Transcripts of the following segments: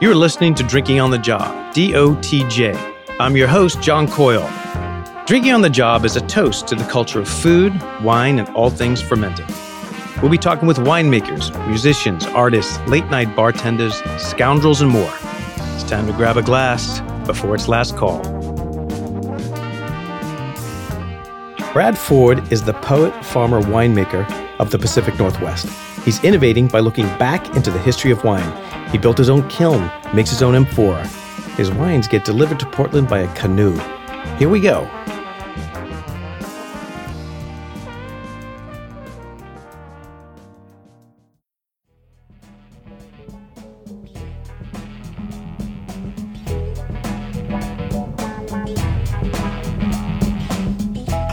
You're listening to Drinking on the Job, DOTJ. I'm your host, John Coyle. Drinking on the Job is a toast to the culture of food, wine, and all things fermenting. We'll be talking with winemakers, musicians, artists, late night bartenders, scoundrels, and more. It's time to grab a glass before its last call. Brad Ford is the poet, farmer, winemaker of the Pacific Northwest. He's innovating by looking back into the history of wine. He built his own kiln, makes his own amphora. His wines get delivered to Portland by a canoe. Here we go.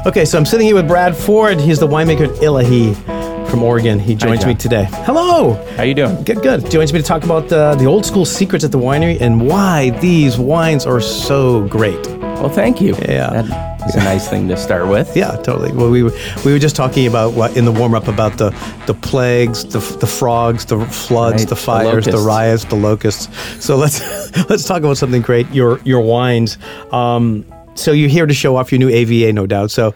Okay, so I'm sitting here with Brad Ford. He's the winemaker at Illahee from Oregon. He joins John. me today. Hello. How you doing? Good, good. Joins me to talk about uh, the old school secrets at the winery and why these wines are so great. Well, thank you. Yeah. That is a nice thing to start with. Yeah, totally. Well, we were we were just talking about what in the warm up about the the plagues, the the frogs, the floods, Right, the the fires, the, locusts. riots, the locusts. So let's let's talk about something great. Your your wines. Um, so you're here to show off your new AVA, no doubt. So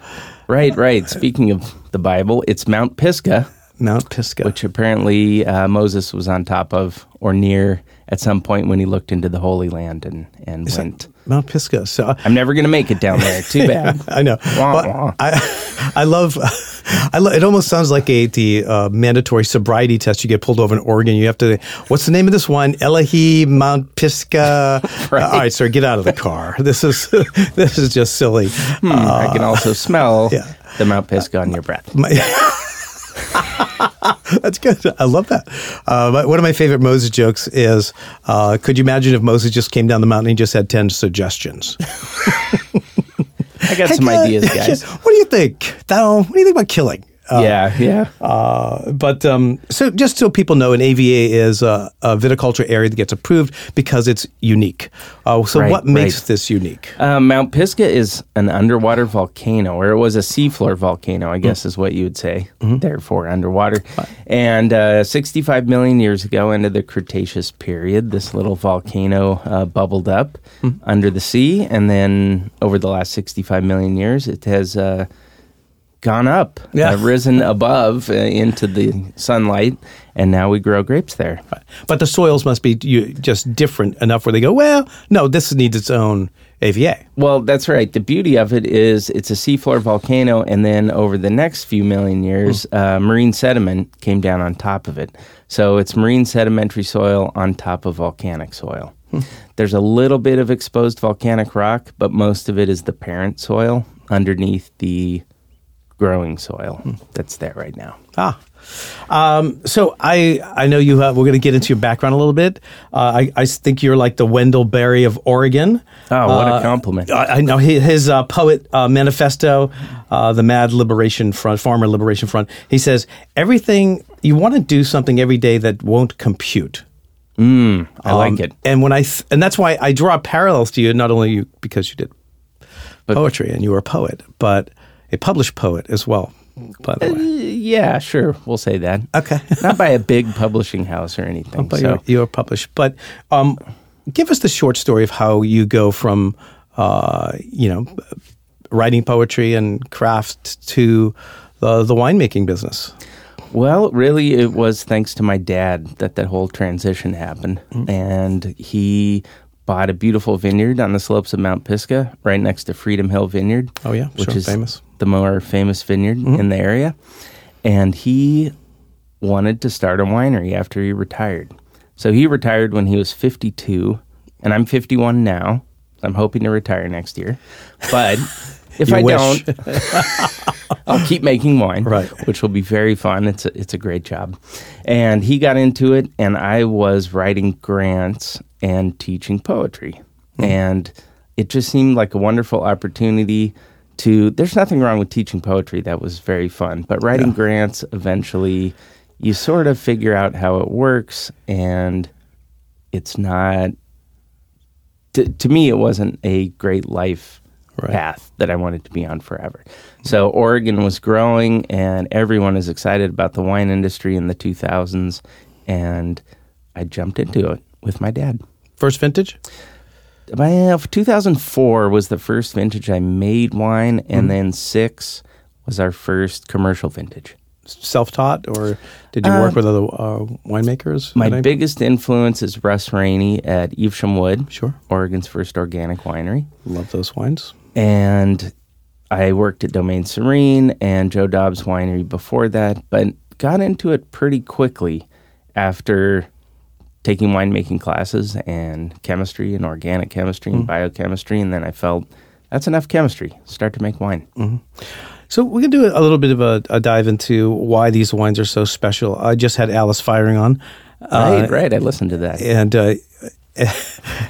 Right, right. Speaking of the Bible, it's Mount Pisgah, Mount Pisgah. which apparently uh, Moses was on top of or near at some point when he looked into the Holy Land and, and went. Mount Pisgah. So I'm never going to make it down there. Too bad. I know. Wah, wah. I, I love. I lo- it almost sounds like a the uh, mandatory sobriety test. You get pulled over in Oregon. You have to. What's the name of this one? Illahee Mount Pisgah. Right. all right, sir, get out of the car. This is this is just silly. Hmm, I can also smell yeah. the Mount Pisgah on your breath. My- That's good. I love that. Uh, one of my favorite Moses jokes is, uh, could you imagine if Moses just came down the mountain and he just had ten suggestions? I got some Hey, uh, ideas, guys. What do you think? What do you think about killing? Uh, yeah, yeah. Uh, but um, so just so people know, an AVA is a, a viticulture area that gets approved because it's unique. Uh, so Right, what makes right. this unique? Uh, Mount Pisgah is an underwater volcano, or it was a seafloor volcano, I guess is what you would say, therefore underwater. And uh, 65 million years ago, into the Cretaceous period, this little volcano uh, bubbled up under the sea. And then over the last 65 million years, it has uh, gone up, Yeah. uh, risen above uh, into the sunlight, and now we grow grapes there. But the soils must be you, just different enough where they go, well, no, this needs its own AVA. Well, that's right. The beauty of it is it's a seafloor volcano, and then over the next few million years, uh, marine sediment came down on top of it. So it's marine sedimentary soil on top of volcanic soil. There's a little bit of exposed volcanic rock, but most of it is the parent soil underneath the growing soil that's there right now. Ah. Um, so I I know you have, we're going to get into your background a little bit. Uh, I, I think you're like the Wendell Berry of Oregon. Oh, what Uh, a compliment. I I know his, his uh, poet uh, manifesto, uh, the Mad Liberation Front, Farmer Liberation Front. He says everything you want to do something every day that won't compute. I like Um, it. And when I th- and that's why I draw parallels to you, not only you because you did poetry and you were a poet, but a published poet as well. By the way, Yeah, sure. We'll say that. okay. Not by a big publishing house or anything. but so. you're, you're published. But um, give us the short story of how you go from, uh, you know, writing poetry and craft to the, the winemaking business. Well, really, it was thanks to my dad that that whole transition happened. Mm-hmm. And he bought a beautiful vineyard on the slopes of Mount Pisgah, right next to Freedom Hill Vineyard. Oh, yeah, which sure, is famous. Mm-hmm. the more famous vineyard in the area. And he wanted to start a winery after he retired. So he retired when he was 52, and I'm 51 now. I'm hoping to retire next year. But if I wish. don't, I'll keep making wine, Right. Which will be very fun. It's a, it's a great job, and he got into it, and I was writing grants and teaching poetry, and it just seemed like a wonderful opportunity to. There's nothing wrong with teaching poetry. That was very fun, but writing grants eventually, you sort of figure out how it works, and it's not. To, to me, it wasn't a great life Right. path that I wanted to be on forever. So Oregon was growing, and everyone is excited about the wine industry in the 2000s, and I jumped into it with my dad. first vintage? Well, 2004 was the first vintage I made wine, and Mm-hmm. then six was our first commercial vintage. Self taught, or did you work with other uh, winemakers? My biggest influence is Russ Raney at Evesham Wood, Sure. Oregon's first organic winery. Love those wines. and I worked at Domaine Serene and Joe Dobbs Winery before that, but got into it pretty quickly after taking winemaking classes and chemistry and organic chemistry and biochemistry, and then I felt that's enough chemistry. Start to make wine. So we can do a little bit of a, a dive into why these wines are so special. I just had Alice Feiring on, right, right. I listened to that. and uh,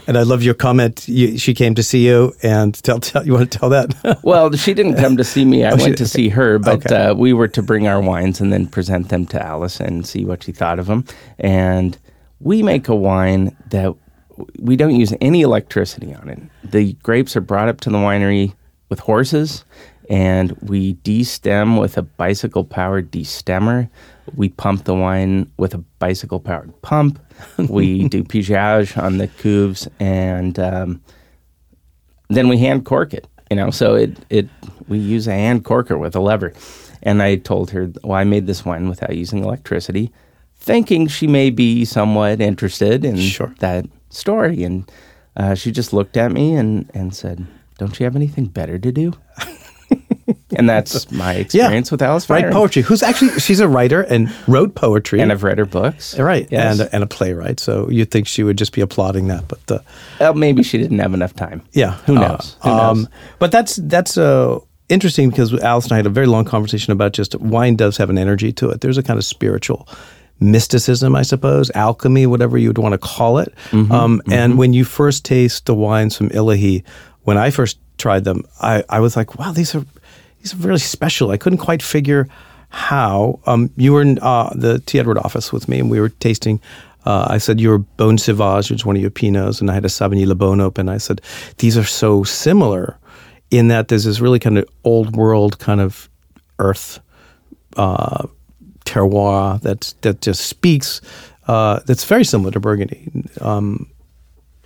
and I love your comment. You, she came to see you, and tell, tell you want to tell that. Well, she didn't come to see me. I Oh, she- went to see her, but Okay. uh, we were to bring our wines and then present them to Alice and see what she thought of them. And we make a wine that we don't use any electricity on it. The grapes are brought up to the winery with horses, and we destem with a bicycle powered destemmer. We pump the wine with a bicycle powered pump. We do pigeage on the cuves, and um, then we hand cork it. You know, so it it we use a hand corker with a lever. And I told her, well, I made this wine without using electricity, thinking she may be somewhat interested in Sure. that story. And uh, she just looked at me and and said, "Don't you have anything better to do?" and that's my experience with Alice Write poetry. Who's actually she's a writer and wrote poetry. And I've read her books. right, Yes. and and a playwright. So you'd think she would just be applauding that, but uh, Well, maybe she didn't have enough time. Yeah, Who uh, knows? Who knows? but that's that's uh, interesting because Alice and I had a very long conversation about just wine does have an energy to it. There's a kind of spiritual mysticism, I suppose, alchemy, whatever you would want to call it. Mm-hmm, um, And when you first taste the wines from Illahee, when I first tried them, I, I was like, wow, these are these are really special. I couldn't quite figure how. Um, you were in uh, the T. Edward office with me, and we were tasting. Uh, I said your Bone Sauvage, which is one of your Pinots, and I had a Savigny-lès-Beaune open. I said these are so similar in that there's this really kind of old world kind of earth uh, terroir that's that just speaks. Uh, that's very similar to Burgundy. Um,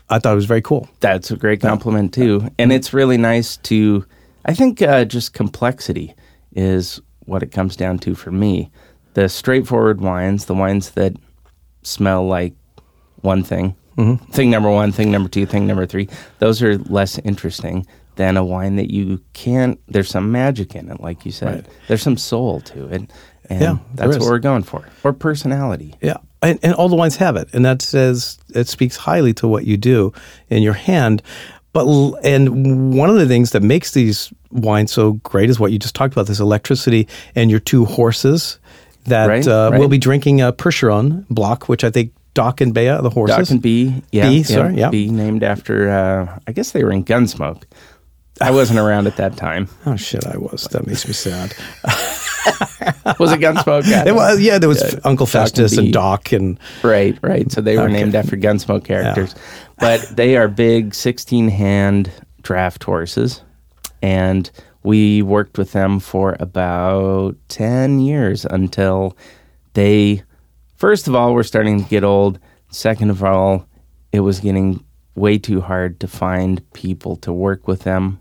I thought it was very cool. That's a great compliment too, and it's really nice to. I think uh, just complexity is what it comes down to for me. The straightforward wines, the wines that smell like one thing, thing number one, thing number two, thing number three. Those are less interesting than a wine that you can't. There's some magic in it, like you said. Right. There's some soul to it, and Yeah, that's what we're going for, or personality. Yeah, and, and all the wines have it, and that says it speaks highly to what you do in your hand. But and one of the things that makes these wines so great is what you just talked about: this electricity and your two horses that Right, uh, right. will be drinking a Percheron block, which I think Doc and Bea, the horses. Doc and B, yeah, Bee, yeah, sorry, yeah. Bee named after. Uh, I guess they were in Gunsmoke. I wasn't around at that time. Oh shit, I was. That makes me sad. Was it Gunsmoke? Yeah, It was, yeah, there was Yeah, Uncle Doc and Festus and Doc and Right, right. So they were Okay. named after Gunsmoke characters. But they are big 16 hand draft horses. And we worked with them for about 10 years until they, first of all, were starting to get old. Second of all, it was getting way too hard to find people to work with them.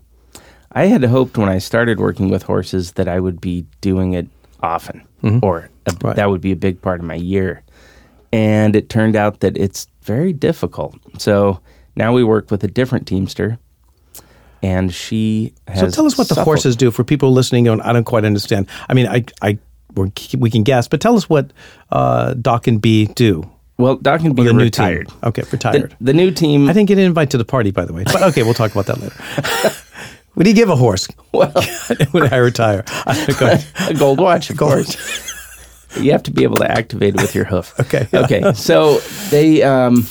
I had hoped when I started working with horses that I would be doing it often, or a, Right. that would be a big part of my year. And it turned out that it's very difficult. So now we work with a different teamster, and she has. So tell us what the horses do for people listening. And I don't quite understand. I mean, I, I, we're, we can guess, but tell us what uh, Doc and B do. Well, Doc and B The are new retired. team. Okay, The, retired. the new team. I didn't get an invite to the party, by the way. But okay, we'll talk about that later. What do you give a horse well, when I retire? A gold watch, of Gold. course. You have to be able to activate it with your hoof. Okay. Okay. So they um,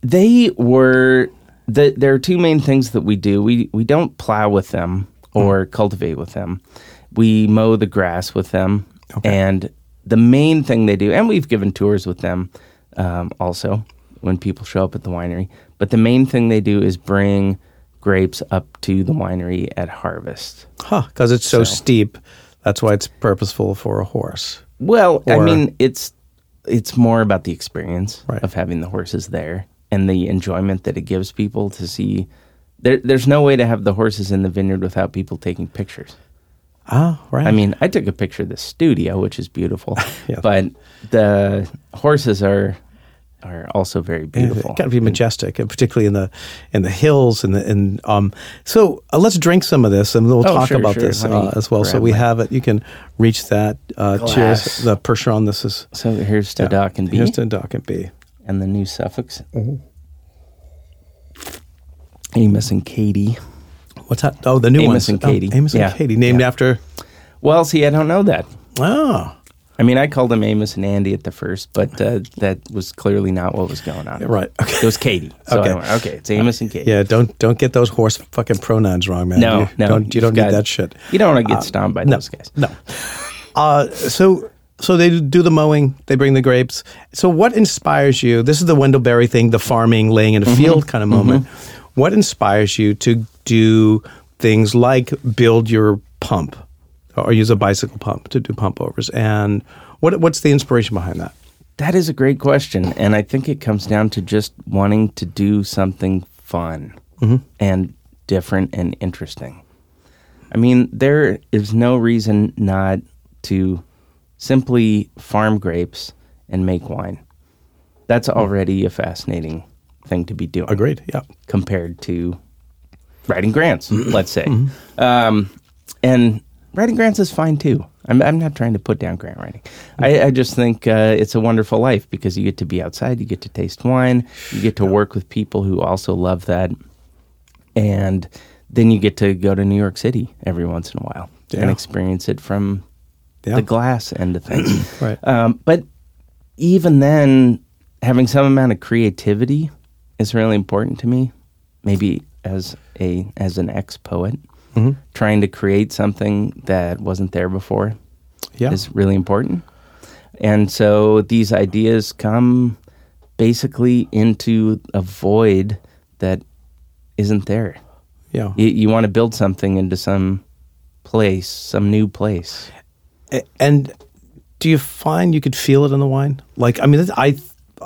they were the, there are two main things that we do. We we don't plow with them or cultivate with them. We mow the grass with them, and the main thing they do, and we've given tours with them um, also when people show up at the winery. But the main thing they do is bring grapes up to the winery at harvest. Huh, because it's so, steep. That's why it's purposeful for a horse. Well, I mean, it's it's more about the experience Right. of having the horses there and the enjoyment that it gives people to see. There, there's no way to have the horses in the vineyard without people taking pictures. Ah, right. I mean, I took a picture of the studio, which is beautiful, Yeah. but the horses are are also very beautiful. Got to be majestic, and particularly in the in the hills and the and um. So uh, let's drink some of this, and we'll Oh, talk sure, about sure. this uh, as well. So we have it. You can reach that. Uh, cheers. The Percheron. This is So here's to Doc and B Here's to Doc and B. and the new Suffolks. Mm-hmm. Amos and Katie. What's that? Oh, the new Amos ones. and Oh, Katie. Amos Yeah. and Katie, named Yeah. after. Well, see, I don't know that. Oh, I mean, I called them Amos and Andy at the first, but uh, that was clearly not what was going on. right. Okay. It was Katie. So Okay. Went, okay, it's Amos and Katie. Yeah, don't don't get those horse fucking pronouns wrong, man. No, you no, don't, you don't need that shit. You don't want to get stomped by no, those guys. No. Uh, so so they do the mowing, they bring the grapes. So what inspires you? This is the Wendell Berry thing, the farming, laying in a field kind of moment. What inspires you to do things like build your pump or use a bicycle pump to do pump overs? And what what's the inspiration behind that? That is a great question. And I think it comes down to just wanting to do something fun mm-hmm. and different and interesting. I mean, there is no reason not to simply farm grapes and make wine. That's mm-hmm. already a fascinating thing to be doing Agreed. Yeah. compared to writing grants, let's say. Mm-hmm. Um, and writing grants is fine too. I'm, I'm not trying to put down grant writing. I, I just think uh, it's a wonderful life because you get to be outside, you get to taste wine, you get to work with people who also love that. And then you get to go to New York City every once in a while and experience it from Yeah. the glass end of things. Right. Um, but even then, having some amount of creativity is really important to me. Maybe as a as an ex poet, Mm-hmm. trying to create something that wasn't there before Yeah. is really important. And so these ideas come basically into a void that isn't there. yeah. You, you want to build something into some place, some new place. And do you find you could feel it in the wine? Like, I mean, I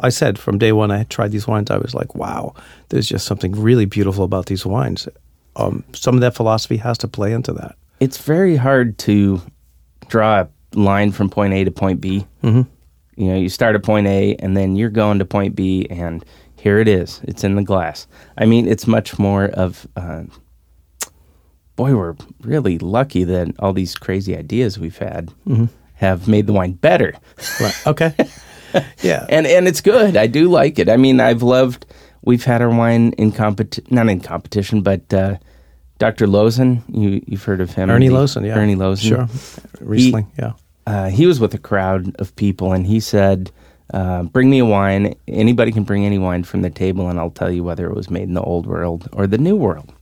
I said from day one I tried these wines, I was like, wow, there's just something really beautiful about these wines. Um, some of that philosophy has to play into that. it's very hard to draw a line from point A to point B. Mm-hmm. You know, you start at point A and then you're going to point B, and here it is. It's in the glass. I mean, it's much more of, uh, boy, we're really lucky that all these crazy ideas we've had have made the wine better. Right. Okay. yeah. and and it's good. I do like it. I mean, I've loved. We've had our wine in competition, not in competition, but uh, Dr. Loosen. You you've heard of him? Ernie Loosen, yeah. Ernie Loosen. Sure. Riesling, yeah. Uh, he was with a crowd of people, and he said, uh, "Bring me a wine. Anybody can bring any wine from the table, and I'll tell you whether it was made in the old world or the new world."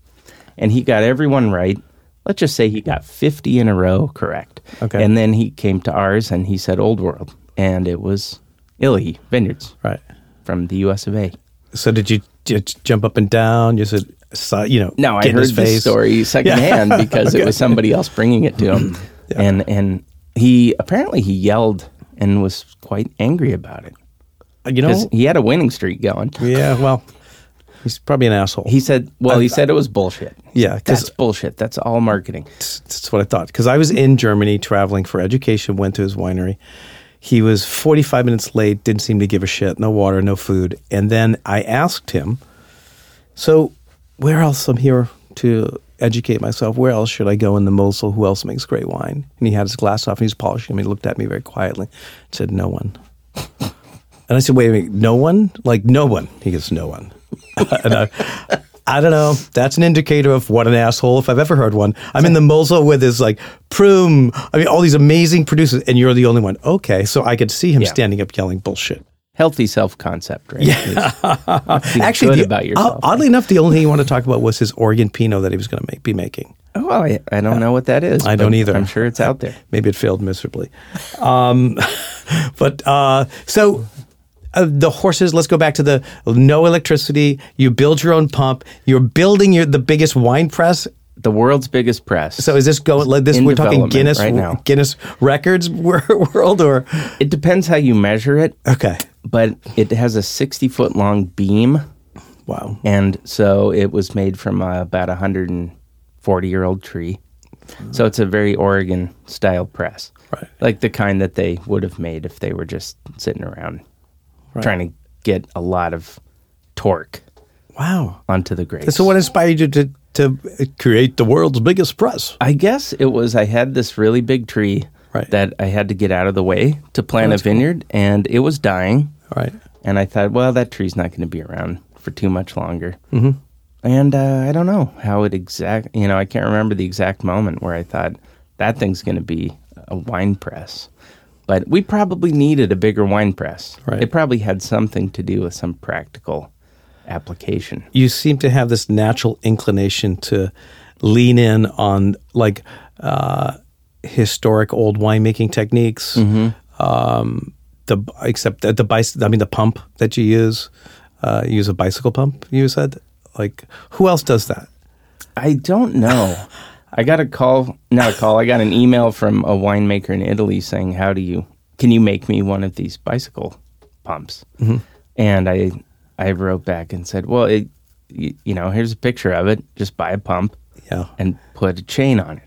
And he got everyone right. Let's just say he got fifty in a row correct. Okay. And then he came to ours, and he said old world, and it was Illahee Vineyards Right. from the U.S. of A. So did you jump up and down? You said, you know, No, I heard his this story secondhand because it was somebody else bringing it to him, and and he apparently he yelled and was quite angry about it uh, You know, he had a winning streak going. yeah. Well, he's probably an asshole. He said, "Well, he said it was bullshit. yeah, That's bullshit. That's all marketing." That's what I thought. Because I was in Germany traveling for education, went to his winery. He was 45 minutes late, didn't seem to give a shit, no water, no food. And then I asked him, So, where else I'm here to educate myself? Where else should I go in the Mosel? Who else makes great wine? And he had his glass off and he was polishing them. He looked at me very quietly and said, No one. And I said, Wait a minute, no one? Like, no one. He goes, No one. and I, I don't know. That's an indicator of what an asshole, if I've ever heard one. I'm in the Mosel with his like Prum. I mean, all these amazing producers, and you're the only one. Okay, so I could see him Yeah. standing up yelling bullshit. Healthy self concept, right? Yeah. Actually, the- about yourself. Oddly enough, the only thing you want to talk about was his Oregon Pinot that he was going to make, be making. well, I, I don't know what that is. I don't either. I'm sure it's out there. Maybe it failed miserably. Um, but uh, so uh, the horses. Let's go back to the no electricity. You build your own pump. You're building your the biggest wine press. The world's biggest press. So is this going like this? We're talking Guinness right now. Guinness records world or it depends how you measure it. okay. but it has a 60 foot long beam Wow. And so it was made from uh, about a 140 year old tree. So it's a very Oregon style press. Right. Like the kind that they would have made if they were just sitting around trying to get a lot of torque Wow. onto the grapes. So what inspired you to to create the world's biggest press? I guess it was I had this really big tree Right. that I had to get out of the way to plant a that's cool. vineyard, and it was dying. All right. And I thought, well, that tree's not going to be around for too much longer. Mm-hmm. And uh, I don't know how it exact. You know, I can't remember the exact moment where I thought that thing's going to be a wine press. But we probably needed a bigger wine press. Right. It probably had something to do with some practical application. You seem to have this natural inclination to lean in on like uh, historic old winemaking techniques. Um, the except the, the bicy- I mean the pump that you use. Uh, you use a bicycle pump. You said like who else does that? I don't know. I got a call, not a call. I got an email from a winemaker in Italy saying, "How do you? Can you make me one of these bicycle pumps?" And I, I wrote back and said, "Well, it, you, you know, here's a picture of it. Just buy a pump Yeah, and put a chain on it.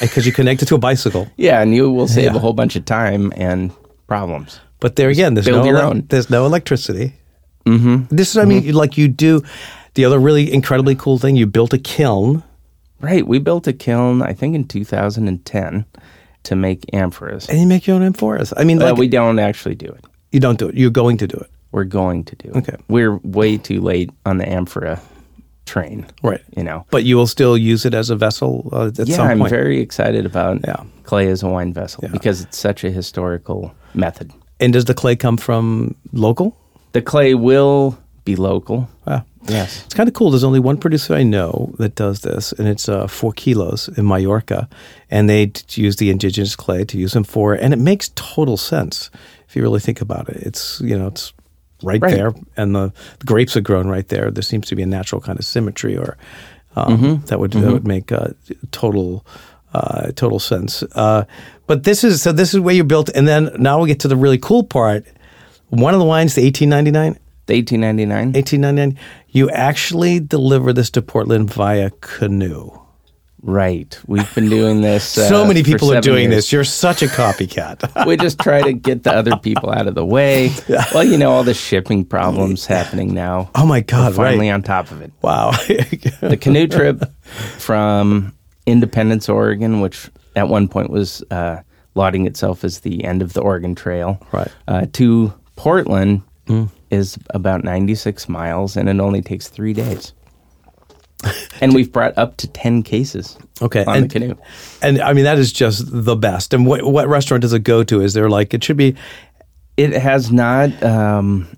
because you connect it to a bicycle. Yeah, and you will save Yeah. a whole bunch of time and problems. But there again, there's no there's no electricity. Mm-hmm. This is I mean. Like you do. The other really incredibly cool thing, you built a kiln. Right. We built a kiln, I think, in 2010 to make amphoras. And you make your own amphoras. I mean, But like we don't actually do it. you don't do it. You're going to do it. We're going to do it. Okay. We're way too late on the amphora train. Right. You know. But you will still use it as a vessel uh, at yeah, some point. Yeah, I'm very excited about Yeah. clay as a wine vessel Yeah. because it's such a historical method. and does the clay come from local? The clay will be local. Wow. Yes. It's kind of cool. There's only one producer I know that does this, and it's uh, Four Kilos in Mallorca. And they use the indigenous clay to use them for, and it makes total sense if you really think about it. It's you know it's right, Right. there, and the, the grapes are grown right there. There seems to be a natural kind of symmetry, or um, that would that would make uh, total uh, total sense. Uh, but this is so. This is where you built, and then now we get to the really cool part. One of the wines, the 1899. The 1899. 1899, you actually deliver this to Portland via canoe. Right. We've been doing this. so uh, many people are doing years. this. You're such a copycat. we just try to get the other people out of the way. Well, you know, all the shipping problems happening now. oh my God, We're finally right. on top of it. Wow. The canoe trip from Independence, Oregon, which at one point was uh, lauding itself as the end of the Oregon Trail, Right. uh, to Portland is about 96 miles, and it only takes three days. and we've brought up to 10 cases Okay, on and- the canoe. and I mean, that is just the best. And what, what restaurant does it go to? Is there like, it should be, It has not. Um,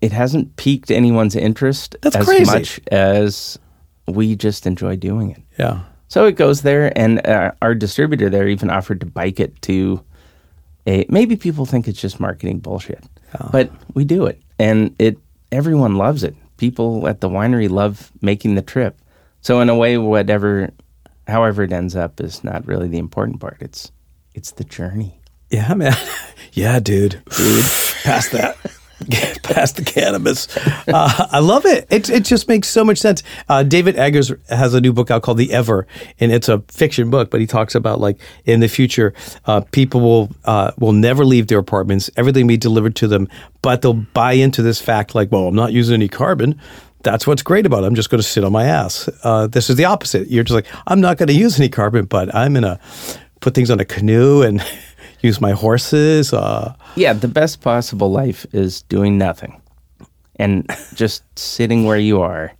it hasn't piqued anyone's interest That's as crazy. much as we just enjoy doing it. yeah. So it goes there, and uh, our distributor there even offered to bike it to a. Maybe people think it's just marketing bullshit, but we do it, and it. Everyone loves it. People at the winery love making the trip. So in a way, whatever, however it ends up, is not really the important part. It's it's the journey. Yeah, man. yeah, dude. Dude. Past that. Past the cannabis. Uh, I love it. It it just makes so much sense. Uh, David Eggers has a new book out called The Every, and it's a fiction book, but he talks about like in the future, uh, people will uh, will never leave their apartments. Everything will be delivered to them, but they'll buy into this fact like, well, I'm not using any carbon. That's what's great about it. I'm just going to sit on my ass. Uh, this is the opposite. You're just like, I'm not going to use any carbon, but I'm going to put things on a canoe and use my horses. Uh, Yeah, the best possible life is doing nothing and just sitting where you are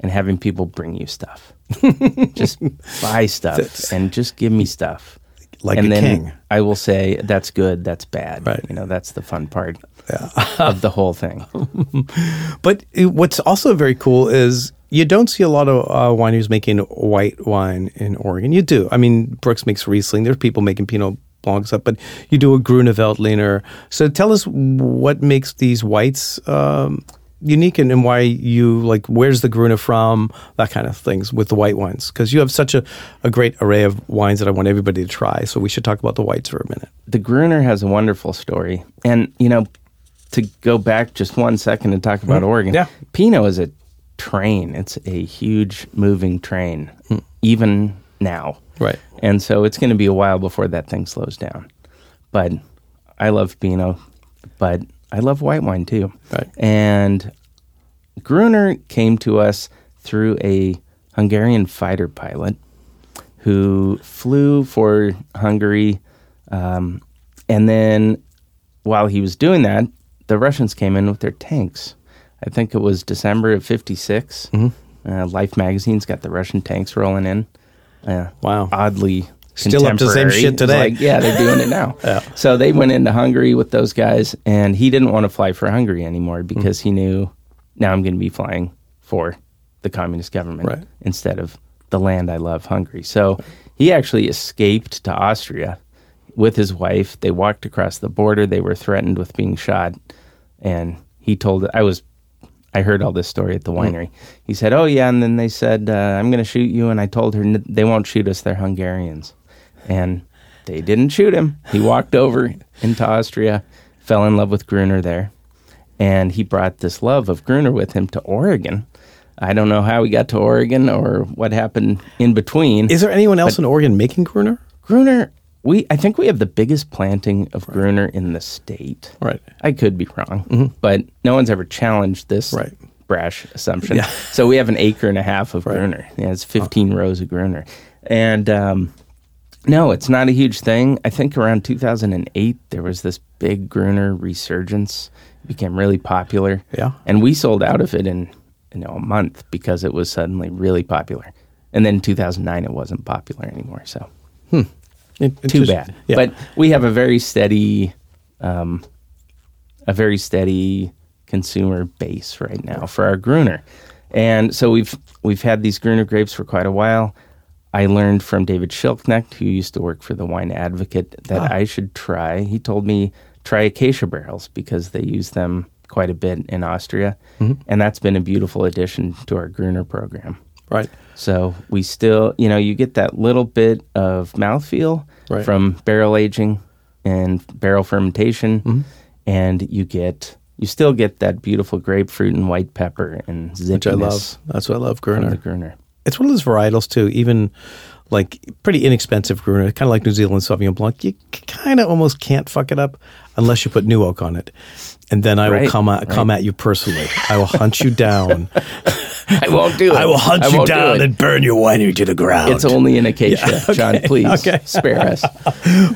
and having people bring you stuff. just buy stuff and just give me stuff. Like and a then king. I will say that's good, that's bad. Right. You know, that's the fun part of the whole thing. But it- what's also very cool is you don't see a lot of uh, wineries making white wine in Oregon. You do. I mean, Brooks makes Riesling. There's people making Pinot Blancs up, but you do a Grüne leaner. So tell us what makes these whites um, unique and, and why you like. Where's the Grüne from? That kind of things with the white wines because you have such a, a great array of wines that I want everybody to try. So we should talk about the whites for a minute. The Gruner has a wonderful story. And, you know, to go back just one second and talk about Oregon, Yeah. Pinot is a train. It's a huge moving train, even now. Right. And so it's going to be a while before that thing slows down. But I love Pinot, but I love white wine too. Right. And Gruner came to us through a Hungarian fighter pilot who flew for Hungary. Um, and then while he was doing that, the Russians came in with their tanks. I think it was December of 56. Uh, Life magazine's got the Russian tanks rolling in. Uh, Wow. Oddly. Still up to the same shit today. like, yeah, they're doing it now. Yeah. So they went into Hungary with those guys, and he didn't want to fly for Hungary anymore because he knew now I'm going to be flying for the communist government Right. instead of the land I love, Hungary. So he actually escaped to Austria with his wife. They walked across the border. They were threatened with being shot, and he told I was. I heard all this story at the winery. He said, "Oh yeah," and then they said, uh, "I'm going to shoot you." And I told her, "N- "They won't shoot us. They're Hungarians." And they didn't shoot him. He walked over into Austria, fell in love with Gruner there, and he brought this love of Gruner with him to Oregon. I don't know how he got to Oregon or what happened in between. Is there anyone else in Oregon making Gruner? Gruner, we I think we have the biggest planting of Gruner in the state. Right. I could be wrong, but no one's ever challenged this Right. brash assumption. Yeah. So we have an acre and a half of Gruner. Yeah, it's 15 rows of Gruner. And um, no, it's not a huge thing. I think around 2008, there was this big Gruner resurgence. It became really popular. Yeah. And we sold out of it in you know a month because it was suddenly really popular. And then in 2009, it wasn't popular anymore. So In- too bad. Yeah. But we have a very steady, um, a very steady consumer base right now for our Gruner, and so we've we've had these Gruner grapes for quite a while. I learned from David Schildknecht, who used to work for the Wine Advocate, that I should try. He told me try acacia barrels because they use them quite a bit in Austria, and that's been a beautiful addition to our Gruner program. right. So we still, you know, you get that little bit of mouthfeel Right. from barrel aging and barrel fermentation, Mm-hmm. and you get, you still get that beautiful grapefruit and white pepper and zippiness Which I love. That's what I love Gruner. Gruner. It's one of those varietals too, even like pretty inexpensive Gruner, kind of like New Zealand Sauvignon Blanc. You kind of almost can't fuck it up unless you put new oak on it. And then I will come at, come at you personally. I will hunt you down. I won't do it. I will hunt I you won't do down and burn your winery to the ground. It's only an acacia, John. Please okay. spare us.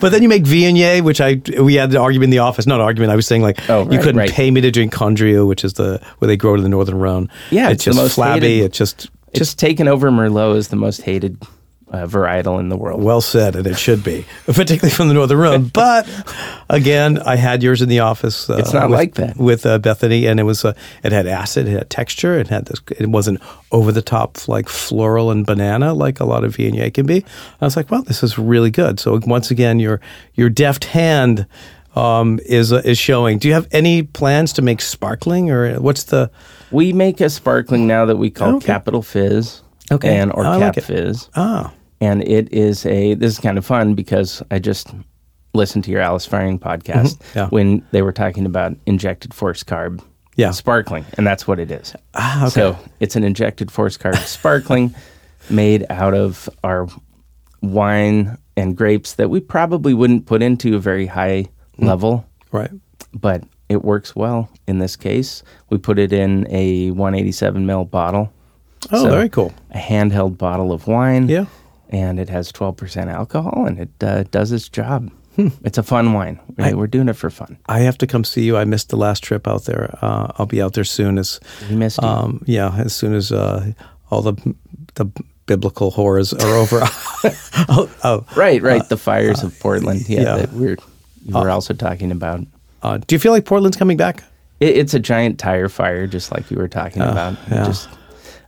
but then you make Viognier, which I we had an argument in the office. Not an argument. I was saying like Oh, you couldn't right. pay me to drink Condrieu, which is the where they grow to the northern Rhone. Yeah, it's, it's the just most flabby. hated- It's just Just taken over Merlot is the most hated uh, varietal in the world. Well said, and it should be, particularly from the Northern Rhone. But again, I had yours in the office. Uh, It's not with, like that. with uh, Bethany, and it was uh, it had acid, it had texture, it had this. It wasn't over the top like floral and banana like a lot of Viognier can be. I was like, well, this is really good. So once again, your your deft hand. Um, is uh, is showing. Do you have any plans to make sparkling, or what's the? We make a sparkling now that we call Okay. Capital Fizz, Okay. and or like Cap it. Fizz. Ah, and it is a this is kind of fun because I just listened to your Alice Feiring podcast Mm-hmm. Yeah. when they were talking about injected force carb Yeah. sparkling, and that's what it is. Ah, okay. So it's an injected force carb sparkling made out of our wine and grapes that we probably wouldn't put into a very high Mm. level, right. but it works well in this case. We put it in a 187 ml bottle. Oh, So- very cool. A handheld bottle of wine Yeah. And it has 12% alcohol and it uh, does its job. It's a fun wine. We- We're doing it for fun. I have to come see you. I missed the last trip out there. Uh, I'll be out there soon as We missed um, yeah, as soon as uh, all the the biblical horrors are over. oh, oh. right, right. the fires of Portland. Yeah, yeah. that we're you were also talking about. Uh, do you feel like Portland's coming back? It, it's a giant tire fire, just like you were talking about. Yeah. Just,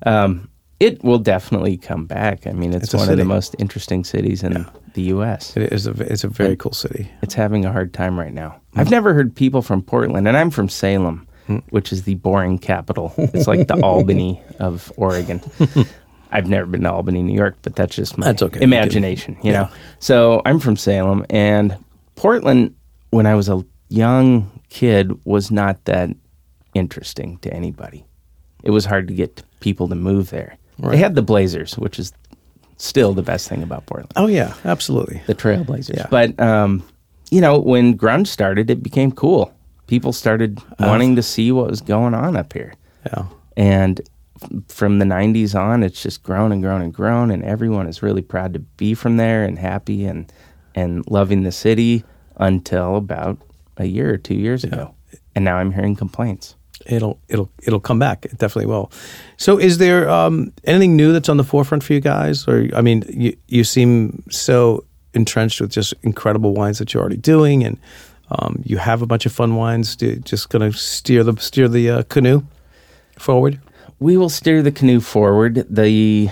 um, it will definitely come back. I mean, it's, It's one of the most interesting cities in the U.S. It is a it's a very cool city. It's having a hard time right now. Hmm. I've never heard people from Portland, and I'm from Salem, which is the boring capital. It's like the Albany of Oregon. I've never been to Albany, New York, but that's just my That's okay. imagination, you know. So I'm from Salem, and Portland, when I was a young kid, was not that interesting to anybody. It was hard to get people to move there. They had the Blazers, which is still the best thing about Portland, Oh yeah, absolutely. the Trailblazers. Yeah. But um, you know, when grunge started, it became cool. People started wanting to see what was going on up here. Yeah. And from the 90s on, it's just grown and grown and grown. And everyone is really proud to be from there and happy and, and loving the city until about a year or two years ago. And now I'm hearing complaints. It'll it'll it'll come back. It definitely will. So, is there um, anything new that's on the forefront for you guys? Or I mean, you you seem so entrenched with just incredible wines that you're already doing, and um, you have a bunch of fun wines. Do, just going to steer the steer the uh, canoe forward. We will steer the canoe forward. The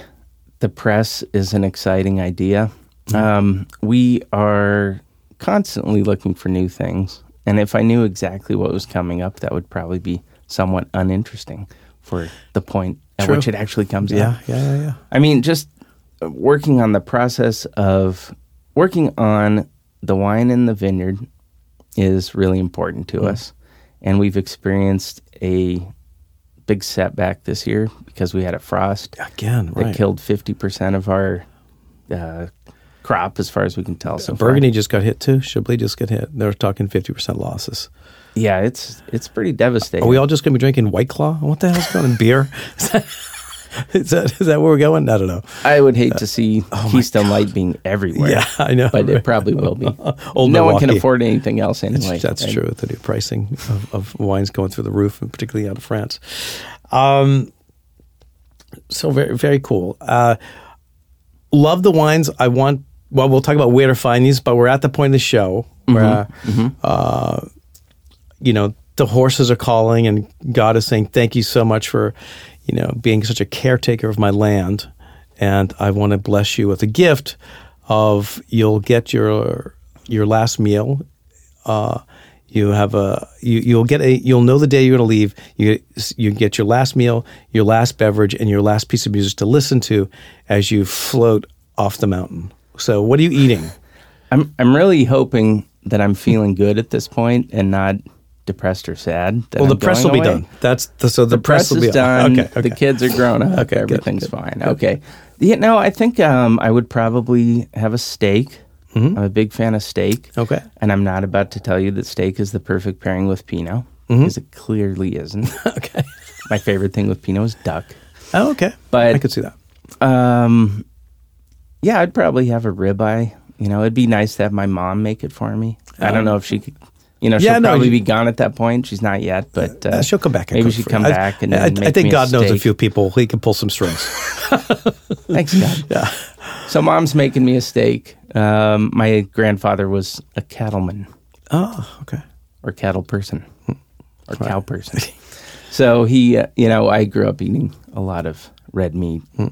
the press is an exciting idea. Um, we are constantly looking for new things, and if I knew exactly what was coming up, that would probably be somewhat uninteresting for the point at True. which it actually comes Yeah, out. yeah, yeah, yeah. I mean, just uh, working on the process of working on the wine in the vineyard is really important to mm. us. And we've experienced a big setback this year because we had a frost Again, that right. killed 50% of our uh, crop, as far as we can tell uh, so Burgundy just got hit too. Chablis just got hit. They're talking fifty percent losses. Yeah, it's it's pretty devastating. Are we all just going to be drinking White Claw? What the hell's going on? Beer? Is that, is that where we're going? I don't know. I would hate to see Keystone Light being everywhere. Yeah, I know, But right. it probably will be. Old no one can afford anything else anyway. That's right? true. with The new pricing of, of wines going through the roof, and particularly out of France. Um, so very very cool. Uh, love the wines. I want. Well, we'll talk about where to find these, but we're at the point of the show where, uh, you know, the horses are calling, and God is saying, "Thank you so much for, you know, being such a caretaker of my land." And I want to bless you with a gift of you'll get your your last meal uh, you have a you you'll get a you'll know the day you're going to leave. You you get your last meal, your last beverage, and your last piece of music to listen to as you float off the mountain. So, what are you eating? I'm I'm really hoping that I'm feeling good at this point and not depressed or sad. Well, I'm the press will going be done. That's the, so the, The press, will is be done. Okay, okay. The kids are grown up. Okay, everything's good, fine. Okay. Yeah, no, I think um, I would probably have a steak. I'm a big fan of steak. Mm-hmm. Okay. And I'm not about to tell you that steak is the perfect pairing with Pinot because it clearly isn't. Mm-hmm. okay. My favorite thing with Pinot is duck. Oh, okay. But- I could see that. Um, yeah, I'd probably have a ribeye. You know, it'd be nice to have my mom make it for me. I don't know if she could. You know, Um, Yeah, she'll no, probably you- be gone at that point. She's not yet, but uh, Uh, she'll come back. and Maybe she'd come. I- back and I, I think God knows a few people. He can pull some strings. Thanks, God. yeah. So mom's making me a steak. Um, my grandfather was a cattleman oh, okay. or cattle person or cow person. so he, uh, you know, I grew up eating a lot of red meat, Hmm.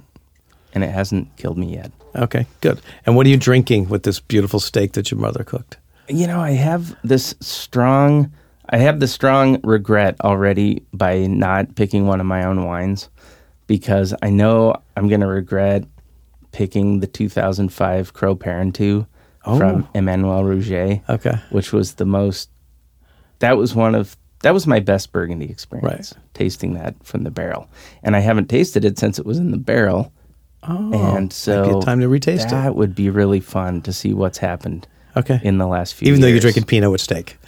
and it hasn't killed me yet. Okay, good. And what are you drinking with this beautiful steak that your mother cooked? You know, I have this strong, I have the strong regret already by not picking one of my own wines because I know I'm going to regret picking the 2005 Cros Parantoux from oh. Emmanuel Rouget, Okay. which was the most, that was one of, that was my best Burgundy experience, tasting that from the barrel. And I haven't tasted it since it was in the barrel. Oh, and so might be a time to retaste it. that would be really fun to see what's happened Okay. in the last few Even though you're drinking Pinot with steak.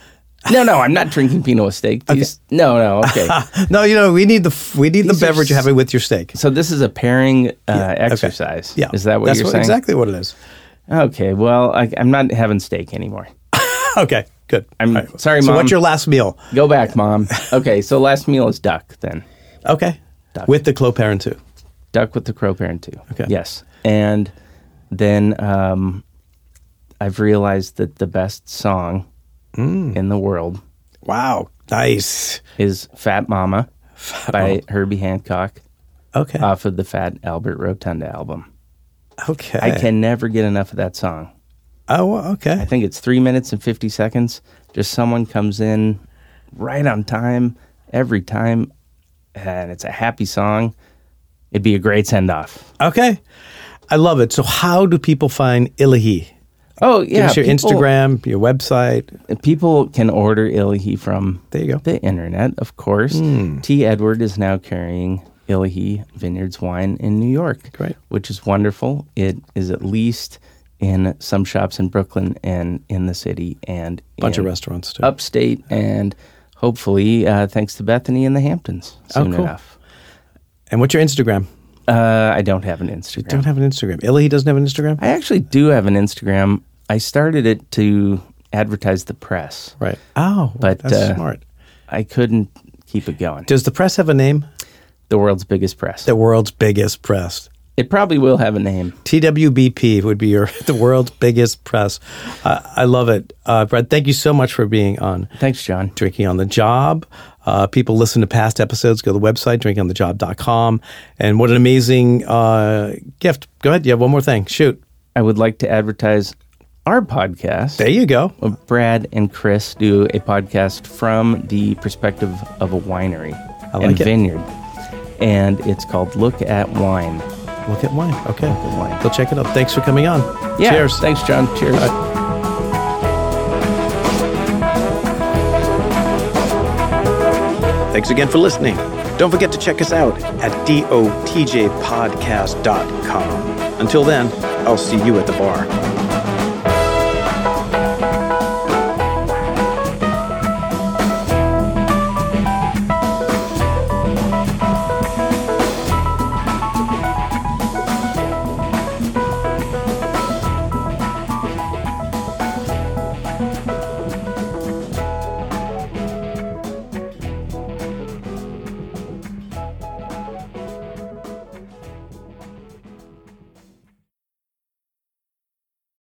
No, no, I'm not drinking Pinot with steak. These, No, no, okay. No, you know we need the we need the These are beverage you're s- having with your steak. so this is a pairing uh, Okay. exercise. Yeah, is that what That's you're saying? Exactly what it is. Okay, well, I, I'm not having steak anymore. Okay, good. I'm All sorry, So Mom. what's your last meal? Go back, mom. Okay, so last meal is duck then. Okay, Duck. with the Cros Parantoux. Duck with the Cros Parantoux. Okay. Yes, and then um, I've realized that the best song Mm. in the world Wow, nice. is "Fat Mama" by Herbie Hancock Okay, off of the Fat Albert Rotunda album. okay. I can never get enough of that song. Oh, okay. I think it's three minutes and 50 seconds. Just someone comes in right on time every time, and it's a happy song. It'd be a great send off. Okay, I love it. So, how do people find Illahee? Oh, Give yeah. us your people- Instagram, your website. People can order Illahee from There you go. the internet, of course. Hmm. T. Edward is now carrying Illahee Vineyards Wine in New York. Great. Which is wonderful. It is at least in some shops in Brooklyn and in the city and Bunch of restaurants too. upstate and hopefully uh, thanks to Bethany in the Hamptons Oh, soon cool. enough. And what's your Instagram? Uh, I don't have an Instagram. Don't have an Instagram. Illahee doesn't have an Instagram. I actually do have an Instagram. I started it to advertise the press. Right. Oh, But, that's uh, smart. I couldn't keep it going. Does the press have a name? The world's biggest press. The world's biggest press. It probably will have a name. TWBP would be your the world's biggest press. Uh, I love it, uh, Brad. Thank you so much for being on Thanks, John. Drinking on the Job. Uh, people listen to past episodes. Go to the website drinkingonthejob.com. And what an amazing uh, gift. Go ahead. You have one more thing. Shoot. I would like to advertise our podcast. There you go. Brad and Chris do a podcast from the perspective of a winery I and it. vineyard. And it's called Look at Wine. Look at wine. Okay. Look at wine. Go check it out. Thanks for coming on. Yeah. Cheers. Thanks, John. Cheers. Thanks again for listening. Don't forget to check us out at dotjpodcast.com. Until then, I'll see you at the bar.